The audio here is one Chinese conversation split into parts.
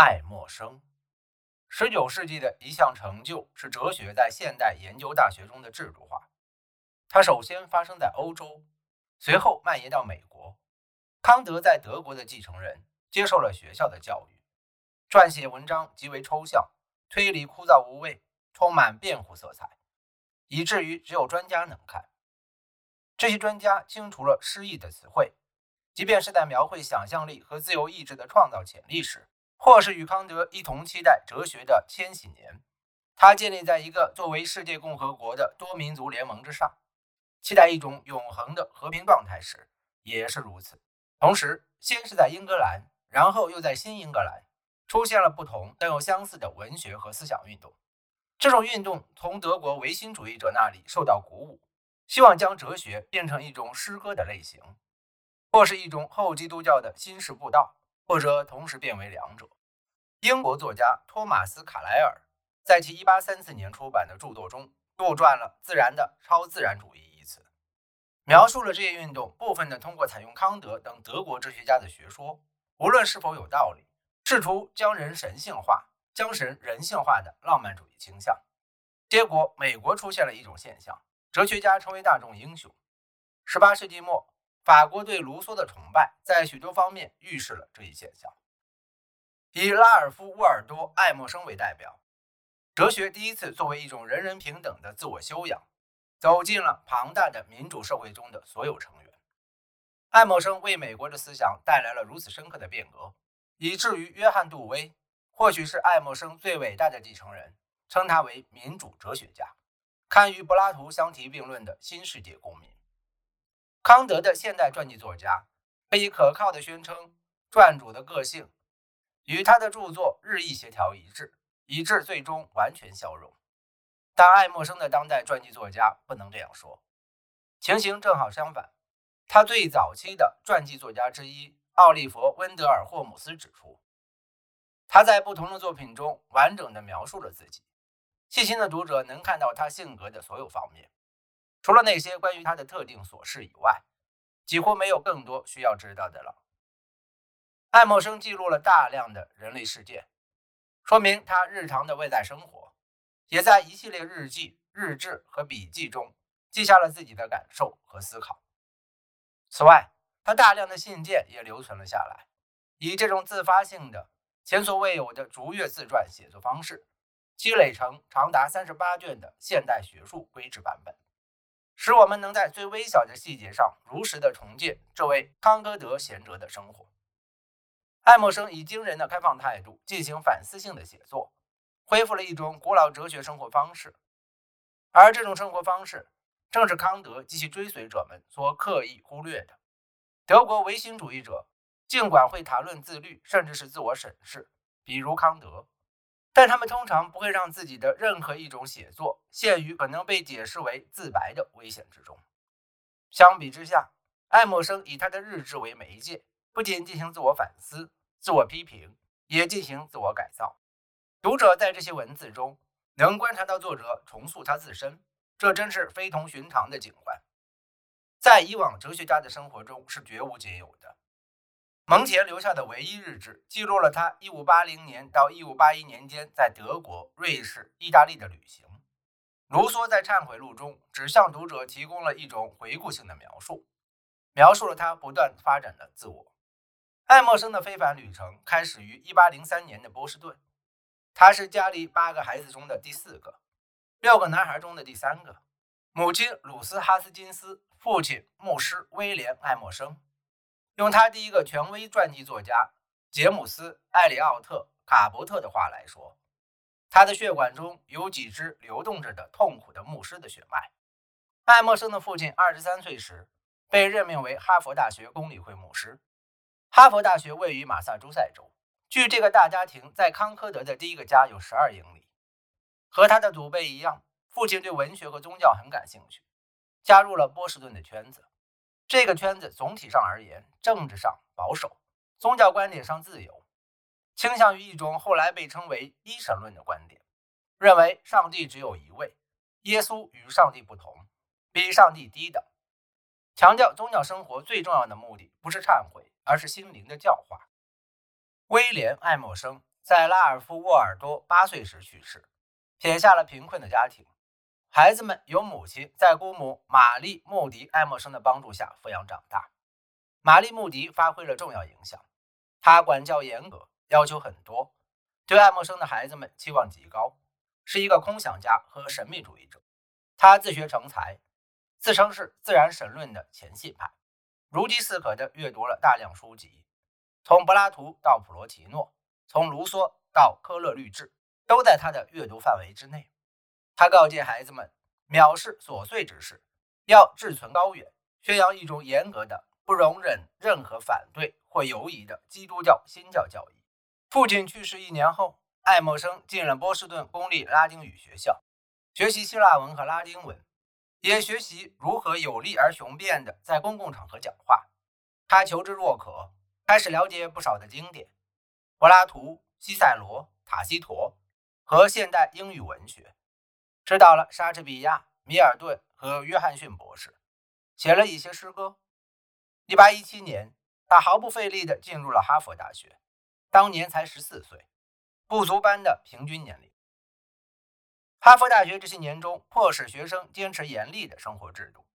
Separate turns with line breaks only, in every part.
爱默生，十九世纪的一项成就是哲学在现代研究大学中的制度化。它首先发生在欧洲，随后蔓延到美国。康德在德国的继承人接受了学校的教育，撰写文章极为抽象，推理枯燥无味，充满辩护色彩，以至于只有专家能看。这些专家清除了诗意的词汇，即便是在描绘想象力和自由意志的创造潜力时。或是与康德一同期待哲学的千禧年，它建立在一个作为世界共和国的多民族联盟之上，期待一种永恒的和平状态时也是如此。同时，先是在英格兰，然后又在新英格兰，出现了不同但又相似的文学和思想运动。这种运动从德国唯心主义者那里受到鼓舞，希望将哲学变成一种诗歌的类型，或是一种后基督教的新式布道。或者同时变为两者。英国作家托马斯·卡莱尔在其1834年出版的著作中杜撰了“自然的超自然主义”一词，描述了这些运动部分的通过采用康德等德国哲学家的学说，无论是否有道理，试图将人神性化、将神人性化的浪漫主义倾向。结果，美国出现了一种现象：哲学家成为大众英雄。18世纪末。法国对卢梭的崇拜，在许多方面预示了这一现象。以拉尔夫·沃尔多·爱默生为代表，哲学第一次作为一种人人平等的自我修养，走进了庞大的民主社会中的所有成员。爱默生为美国的思想带来了如此深刻的变革，以至于约翰·杜威，或许是爱默生最伟大的继承人，称他为民主哲学家，堪与柏拉图相提并论的新世界公民。康德的现代传记作家可以可靠地宣称，传主的个性与他的著作日益协调一致，以致最终完全消融。但爱默生的当代传记作家不能这样说，情形正好相反。他最早期的传记作家之一奥利弗·温德尔·霍姆斯指出，他在不同的作品中完整地描述了自己，细心的读者能看到他性格的所有方面。除了那些关于他的特定琐事以外，几乎没有更多需要知道的了。爱默生记录了大量的人类事件，说明他日常的外在生活，也在一系列日记、日志和笔记中记下了自己的感受和思考。此外，他大量的信件也留存了下来，以这种自发性的、前所未有的逐月自传写作方式，积累成长达三十八卷的现代学术规制版本。使我们能在最微小的细节上如实的重建这位康戈德贤哲的生活。爱默生以惊人的开放态度进行反思性的写作，恢复了一种古老哲学生活方式，而这种生活方式正是康德及其追随者们所刻意忽略的。德国唯心主义者尽管会谈论自律，甚至是自我审视，比如康德。但他们通常不会让自己的任何一种写作陷于可能被解释为自白的危险之中。相比之下，爱默生以他的日志为媒介，不仅进行自我反思、自我批评，也进行自我改造。读者在这些文字中能观察到作者重塑他自身，这真是非同寻常的景观，在以往哲学家的生活中是绝无仅有的。蒙恬留下的唯一日志，记录了他1580年到1581年间在德国、瑞士、意大利的旅行。卢梭在《忏悔录》中只向读者提供了一种回顾性的描述，描述了他不断发展的自我。爱默生的非凡旅程开始于1803年的波士顿，他是家里八个孩子中的第四个，六个男孩中的第三个。母亲鲁斯·哈斯金斯，父亲牧师威廉·爱默生。用他第一个权威传记作家杰姆斯·艾里奥特·卡伯特的话来说，他的血管中有几支流动着的痛苦的牧师的血脉。爱默生的父亲二十三岁时被任命为哈佛大学公理会牧师。哈佛大学位于马萨诸塞州，距这个大家庭在康科德的第一个家有十二英里。和他的祖辈一样，父亲对文学和宗教很感兴趣，加入了波士顿的圈子。这个圈子总体上而言，政治上保守，宗教观点上自由，倾向于一种后来被称为一神论的观点，认为上帝只有一位，耶稣与上帝不同，比上帝低等，强调宗教生活最重要的目的不是忏悔，而是心灵的教化。威廉·爱默生在拉尔夫·沃尔多八岁时去世，撇下了贫困的家庭。孩子们由母亲在姑母玛丽·穆迪·艾默生的帮助下抚养长大。玛丽·穆迪发挥了重要影响，她管教严格，要求很多，对爱默生的孩子们期望极高，是一个空想家和神秘主义者。他自学成才，自称是自然神论的前信派，如饥似渴地阅读了大量书籍，从柏拉图到普罗提诺，从卢梭到科勒律治，都在他的阅读范围之内。他告诫孩子们，藐视琐碎之事，要志存高远，宣扬一种严格的。不容忍任何反对或犹疑的基督教新教教义。父亲去世一年后，爱默生进了波士顿公立拉丁语学校，学习希腊文和拉丁文，也学习如何有力而雄辩地在公共场合讲话。他求知若渴，开始了解不少的经典，柏拉图、西塞罗、塔西佗和现代英语文学，知道了莎士比亚、米尔顿和约翰逊博士，写了一些诗歌。一八一七年，他毫不费力地进入了哈佛大学，当年才十四岁，不足班的平均年龄。哈佛大学这些年中，迫使学生坚持严厉的生活制度，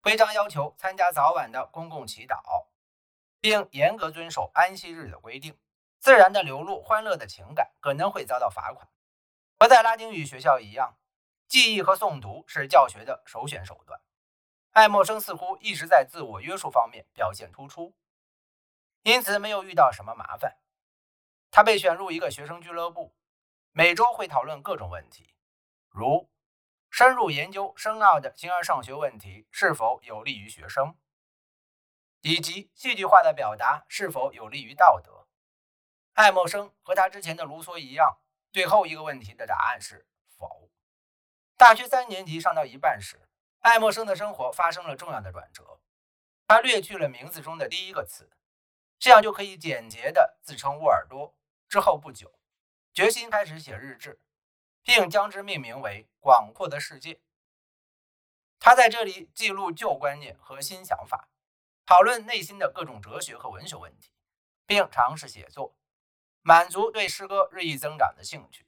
规章要求参加早晚的公共祈祷，并严格遵守安息日的规定。自然的流露，欢乐的情感可能会遭到罚款。和在拉丁语学校一样，记忆和诵读是教学的首选手段。爱默生似乎一直在自我约束方面表现突出，因此没有遇到什么麻烦。他被选入一个学生俱乐部，每周会讨论各种问题，如深入研究深奥的形而上学问题是否有利于学生，以及戏剧化的表达是否有利于道德。爱默生和他之前的卢梭一样，对后一个问题的答案是。大学三年级上到一半时。爱默生的生活发生了重要的转折，他略去了名字中的第一个词，这样就可以简洁地自称沃尔多。之后不久，决心开始写日志，并将之命名为《广阔的世界》。他在这里记录旧观念和新想法，讨论内心的各种哲学和文学问题，并尝试写作，满足对诗歌日益增长的兴趣。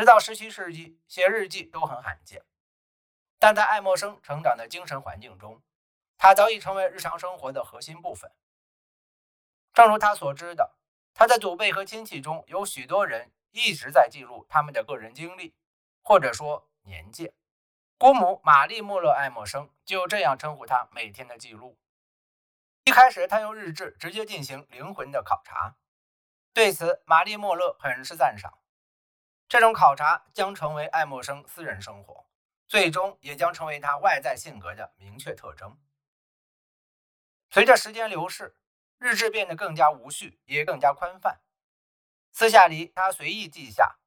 直到17世纪，写日记都很罕见。但在爱默生成长的精神环境中，他早已成为日常生活的核心部分。正如他所知的，他的祖辈和亲戚中有许多人一直在记录他们的个人经历，或者说年鉴。姑母玛丽·穆勒·爱默生就这样称呼他每天的记录。一开始，他用日志直接进行灵魂的考察，对此，玛丽·穆勒很是赞赏。这种考察将成为爱默生私人生活。最终也将成为他外在性格的明确特征。随着时间流逝，日志变得更加无序，也更加宽泛。私下里，他随意记下。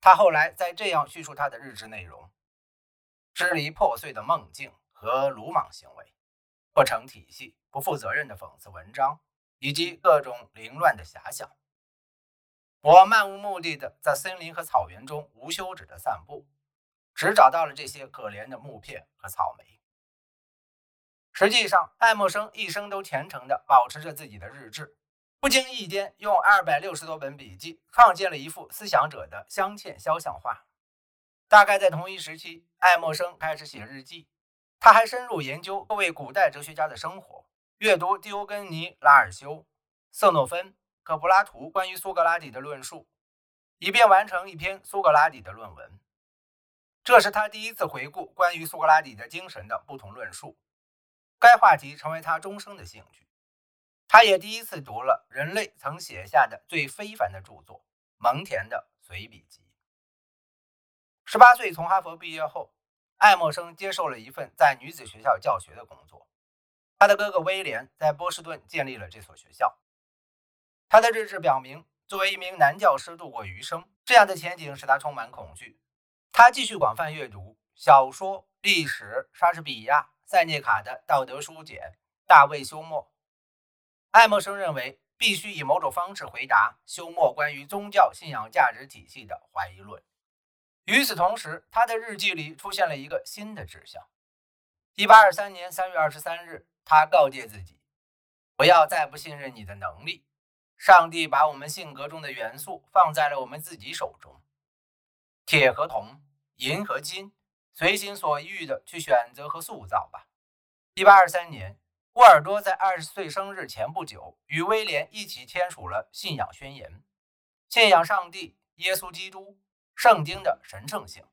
他后来在这样叙述他的日志内容：支离破碎的梦境和鲁莽行为，不成体系、不负责任的讽刺文章，以及各种凌乱的遐想。我漫无目的的在森林和草原中无休止的散步。只找到了这些可怜的木片和草莓。实际上，爱默生一生都虔诚地保持着自己的日志，不经意间用二百六十多本笔记创建了一幅思想者的镶嵌肖像画。大概在同一时期，爱默生开始写日记。他还深入研究各位古代哲学家的生活，阅读狄欧根尼、拉尔修、色诺芬和柏拉图关于苏格拉底的论述，以便完成一篇苏格拉底的论文。这是他第一次回顾关于苏格拉底的精神的不同论述，该话题成为他终生的兴趣。他也第一次读了人类曾写下的最非凡的著作——蒙田的随笔集。十八岁从哈佛毕业后，爱默生接受了一份在女子学校教学的工作。他的哥哥威廉在波士顿建立了这所学校。他的日志表明，作为一名男教师度过余生，这样的前景使他充满恐惧。他继续广泛阅读小说、历史、莎士比亚、塞涅卡的道德书简、大卫休谟。爱默生认为必须以某种方式回答休谟关于宗教信仰价值体系的怀疑论。与此同时，他的日记里出现了一个新的志向。1823年3月23日，他告诫自己：“不要再不信任你的能力，上帝把我们性格中的元素放在了我们自己手中，铁和铜，银和金，随心所欲的去选择和塑造吧。一八二三年，沃尔多在二十岁生日前不久，与威廉一起签署了信仰宣言，信仰上帝、耶稣基督、圣经的神圣性。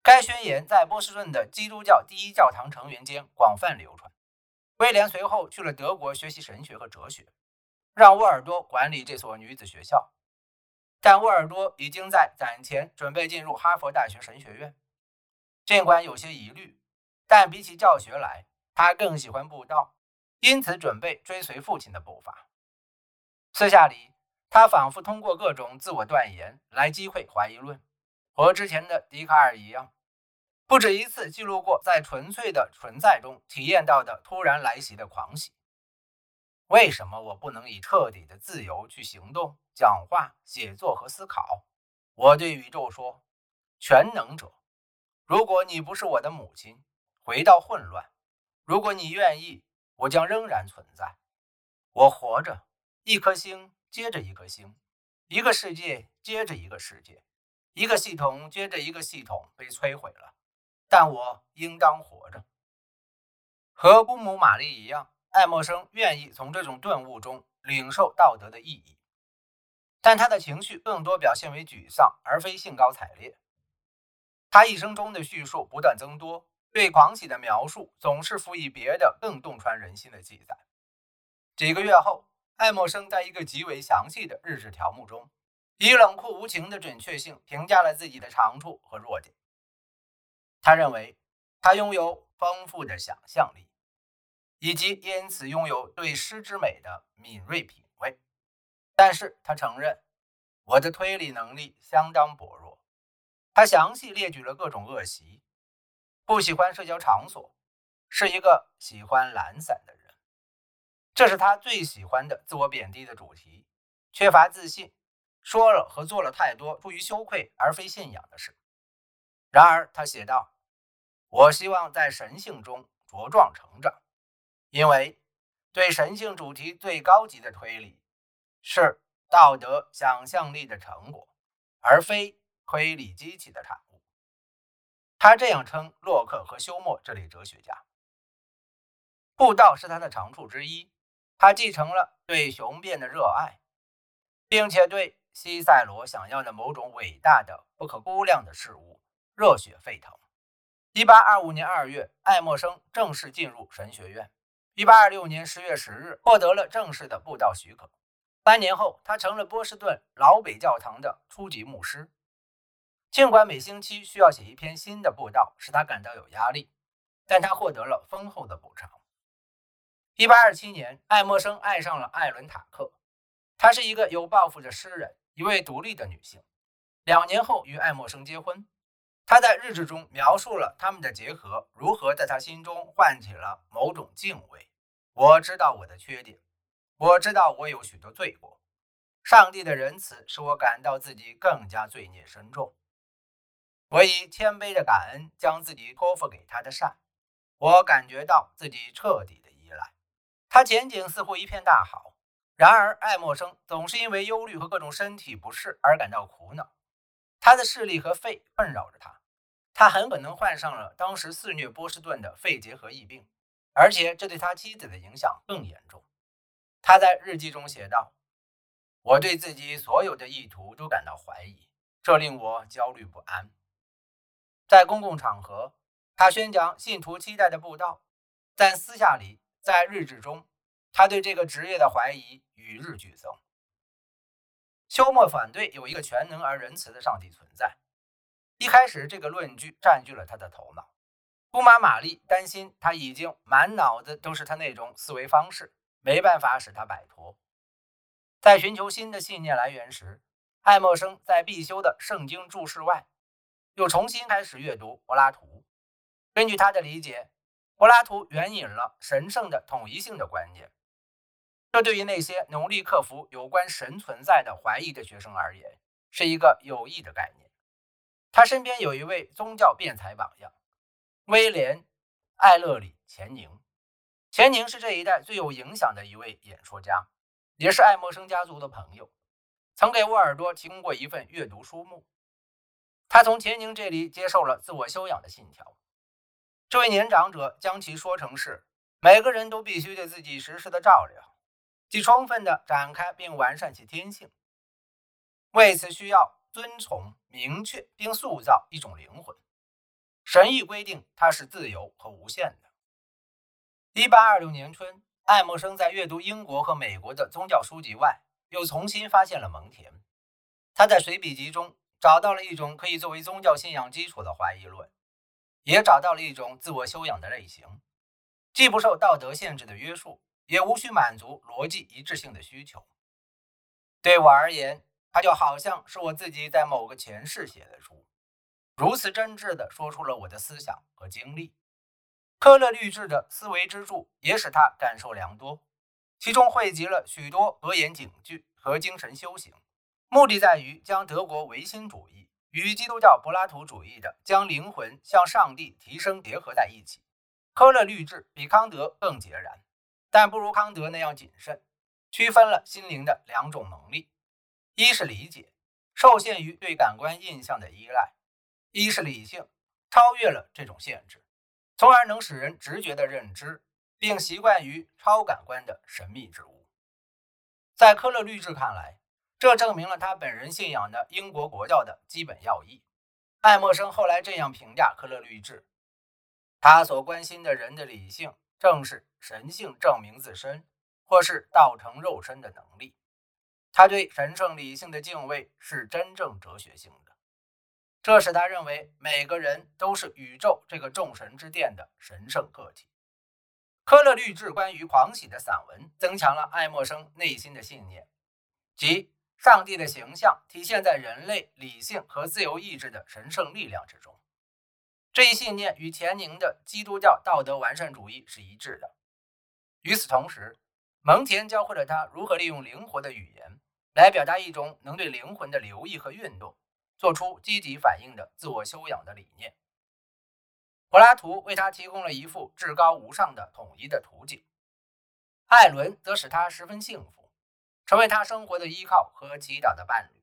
该宣言在波士顿的基督教第一教堂成员间广泛流传。威廉随后去了德国学习神学和哲学，让沃尔多管理这所女子学校。但沃尔多已经在攒钱，准备进入哈佛大学神学院。尽管有些疑虑，但比起教学来，他更喜欢布道，因此准备追随父亲的步伐。私下里，他仿佛通过各种自我断言来击溃怀疑论，和之前的笛卡尔一样，不止一次记录过在纯粹的存在中体验到的突然来袭的狂喜。为什么我不能以彻底的自由去行动、讲话、写作和思考？我对宇宙说：“全能者，如果你不是我的母亲，回到混乱。”如果你愿意，我将仍然存在。我活着，一颗星接着一颗星，一个世界接着一个世界，一个系统接着一个系统被摧毁了。但我应当活着。和姑母玛丽一样，爱默生愿意从这种顿悟中领受道德的意义，但他的情绪更多表现为沮丧，而非兴高采烈。他一生中的叙述不断增多。对狂喜的描述总是辅以别的更洞穿人心的记载。几个月后，爱默生在一个极为详细的日志条目中，以冷酷无情的准确性评价了自己的长处和弱点。他认为他拥有丰富的想象力，以及因此拥有对诗之美的敏锐品味，但是他承认我的推理能力相当薄弱。他详细列举了各种恶习。不喜欢社交场所，是一个喜欢懒散的人。这是他最喜欢的自我贬低的主题。缺乏自信，说了和做了太多出于羞愧而非信仰的事。然而，他写道：“我希望在神性中茁壮成长，因为对神性主题最高级的推理是道德想象力的成果，而非推理机器的产物。”他这样称洛克和休谟这类哲学家。布道是他的长处之一。他继承了对雄辩的热爱，并且对西塞罗想要的某种伟大的、不可估量的事物热血沸腾。1825年2月，爱默生正式进入神学院。1826年10月10日，获得了正式的布道许可。三年后，他成了波士顿老北教堂的初级牧师。尽管每星期需要写一篇新的布道，使他感到有压力，但他获得了丰厚的补偿。1827年，爱默生爱上了艾伦塔克，她是一个有抱负的诗人，一位独立的女性。两年后与爱默生结婚，他在日志中描述了他们的结合如何在他心中唤起了某种敬畏。我知道我的缺点，我知道我有许多罪过，上帝的仁慈使我感到自己更加罪孽深重。我以谦卑的感恩将自己托付给他的善，我感觉到自己彻底的依赖他。前景似乎一片大好，然而爱默生总是因为忧虑和各种身体不适而感到苦恼。他的视力和肺困扰着他，他很可能患上了当时肆虐波士顿的肺结核疫病，而且这对他妻子的影响更严重。他在日记中写道：“我对自己所有的意图都感到怀疑，这令我焦虑不安。”在公共场合，他宣讲信徒期待的布道；但私下里，在日志中，他对这个职业的怀疑与日俱增。休谟反对有一个全能而仁慈的上帝存在。一开始，这个论据占据了他的头脑。姑妈玛丽担心他已经满脑子都是他那种思维方式，没办法使他摆脱。在寻求新的信念来源时，爱默生在必修的圣经注释外。又重新开始阅读柏拉图。根据他的理解，柏拉图援引了神圣的统一性的观念。这对于那些努力克服有关神存在的怀疑的学生而言，是一个有益的概念。他身边有一位宗教辩才榜样——威廉·艾勒里·钱宁。钱宁是这一代最有影响的一位演说家。也是爱默生家族的朋友，曾给沃尔多提供过一份阅读书目。他从钱宁这里接受了自我修养的信条。这位年长者将其说成是每个人都必须对自己实施的照料，即充分的展开并完善其天性。为此，需要遵从、明确并塑造一种灵魂。神意规定它是自由和无限的。一八二六年春，爱默生在阅读英国和美国的宗教书籍外，又重新发现了蒙恬。他在随笔集中找到了一种可以作为宗教信仰基础的怀疑论，也找到了一种自我修养的类型，既不受道德限制的约束，也无需满足逻辑一致性的需求。对我而言，它就好像是我自己在某个前世写的书，如此真挚地说出了我的思想和经历。科勒律治的思维支柱也使他感受良多，其中汇集了许多格言警句和精神修行，目的在于将德国唯心主义与基督教柏拉图主义的将灵魂向上帝提升结合在一起。科勒律治比康德更截然，但不如康德那样谨慎，区分了心灵的两种能力。一是理解，受限于对感官印象的依赖；一是理性，超越了这种限制，从而能使人直觉地认知并习惯于超感官的神秘之物。在科勒律治看来，这证明了他本人信仰的英国国教的基本要义。爱默生后来这样评价科勒律治：他所关心的人的理性，正是神性证明自身，或是道成肉身的能力。他对神圣理性的敬畏是真正哲学性的，这使他认为每个人都是宇宙这个众神之殿的神圣个体。科勒律治关于狂喜的散文，增强了爱默生内心的信念，即上帝的形象体现在人类理性和自由意志的神圣力量之中。这一信念与钱宁的基督教道德完善主义是一致的。与此同时，蒙恬教会了他如何利用灵活的语言。来表达一种能对灵魂的留意和运动做出积极反应的自我修养的理念。柏拉图为他提供了一幅至高无上的统一的图景，艾伦则使他十分幸福，成为他生活的依靠和祈祷的伴侣。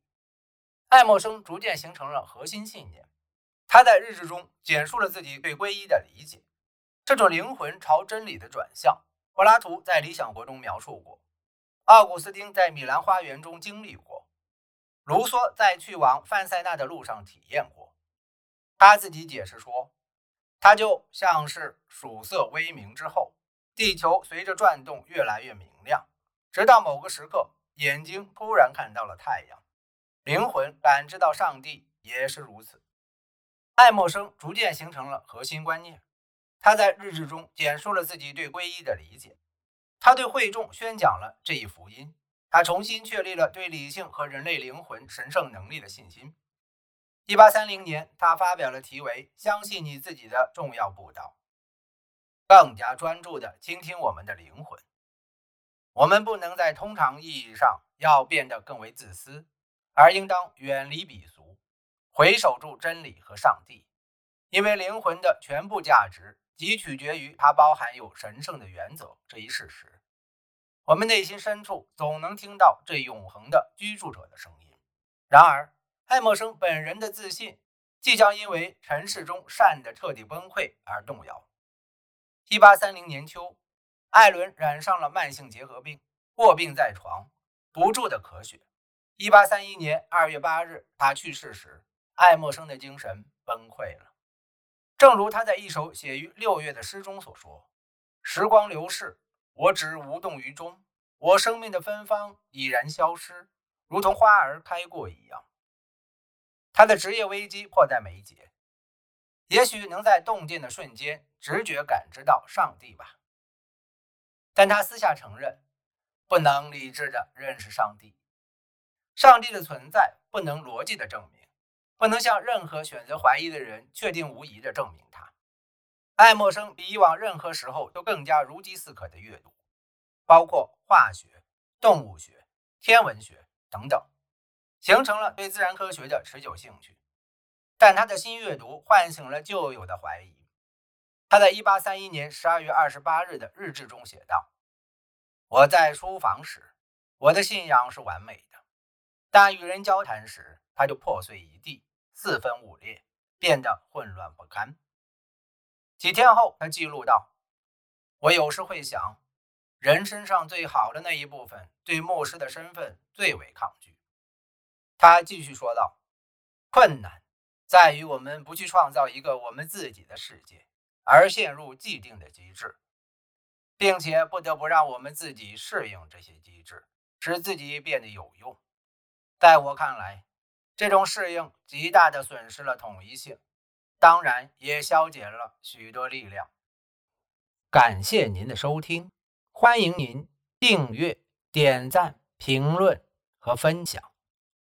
爱默生逐渐形成了核心信念。他在日志中简述了自己对皈依的理解，这种灵魂朝真理的转向，柏拉图在《理想国》中描述过。奥古斯丁在米兰花园中经历过，卢梭在去往范塞纳的路上体验过。他自己解释说，他就像是曙色微明之后，地球随着转动越来越明亮，直到某个时刻，眼睛突然看到了太阳。灵魂感知到上帝也是如此。爱默生逐渐形成了核心观念。他在日志中简述了自己对皈依的理解。他对会众宣讲了这一福音，他重新确立了对理性和人类灵魂神圣能力的信心。一八三零年，他发表了题为《相信你自己》的重要布道，更加专注地倾听我们的灵魂。我们不能在通常意义上要变得更为自私，而应当远离鄙俗，回守住真理和上帝，因为灵魂的全部价值。即取决于它包含有神圣的原则这一事实。我们内心深处总能听到这永恒的居住者的声音。然而，爱默生本人的自信即将因为尘世中善的彻底崩溃而动摇。1830年秋，艾伦染上了慢性结核病，卧病在床，不住的咳血。1831年2月8日，他去世时，爱默生的精神崩溃了。正如他在一首写于六月的诗中所说：“时光流逝，我只无动于衷，我生命的芬芳已然消失，如同花儿开过一样。”他的职业危机迫在眉睫，也许能在动静的瞬间直觉感知到上帝吧。但他私下承认，不能理智的认识上帝，上帝的存在不能逻辑的证明。不能向任何选择怀疑的人确定无疑地证明它。爱默生比以往任何时候都更加如饥似渴的阅读，包括化学、动物学、天文学等等，形成了对自然科学的持久兴趣。但他的新阅读唤醒了旧有的怀疑。他在1831年12月28日的日志中写道：“我在书房时，我的信仰是完美的，但与人交谈时，它就破碎一地，四分五裂，变得混乱不堪。几天后，他记录道：“我有时会想，人身上最好的那一部分，对牧师的身份最为抗拒。”他继续说道：“困难在于我们不去创造一个我们自己的世界，而陷入既定的机制，并且不得不让我们自己适应这些机制，使自己变得有用。在我看来，这种适应极大的损失了统一性。”当然，也消解了许多力量。感谢您的收听，欢迎您订阅、点赞、评论和分享。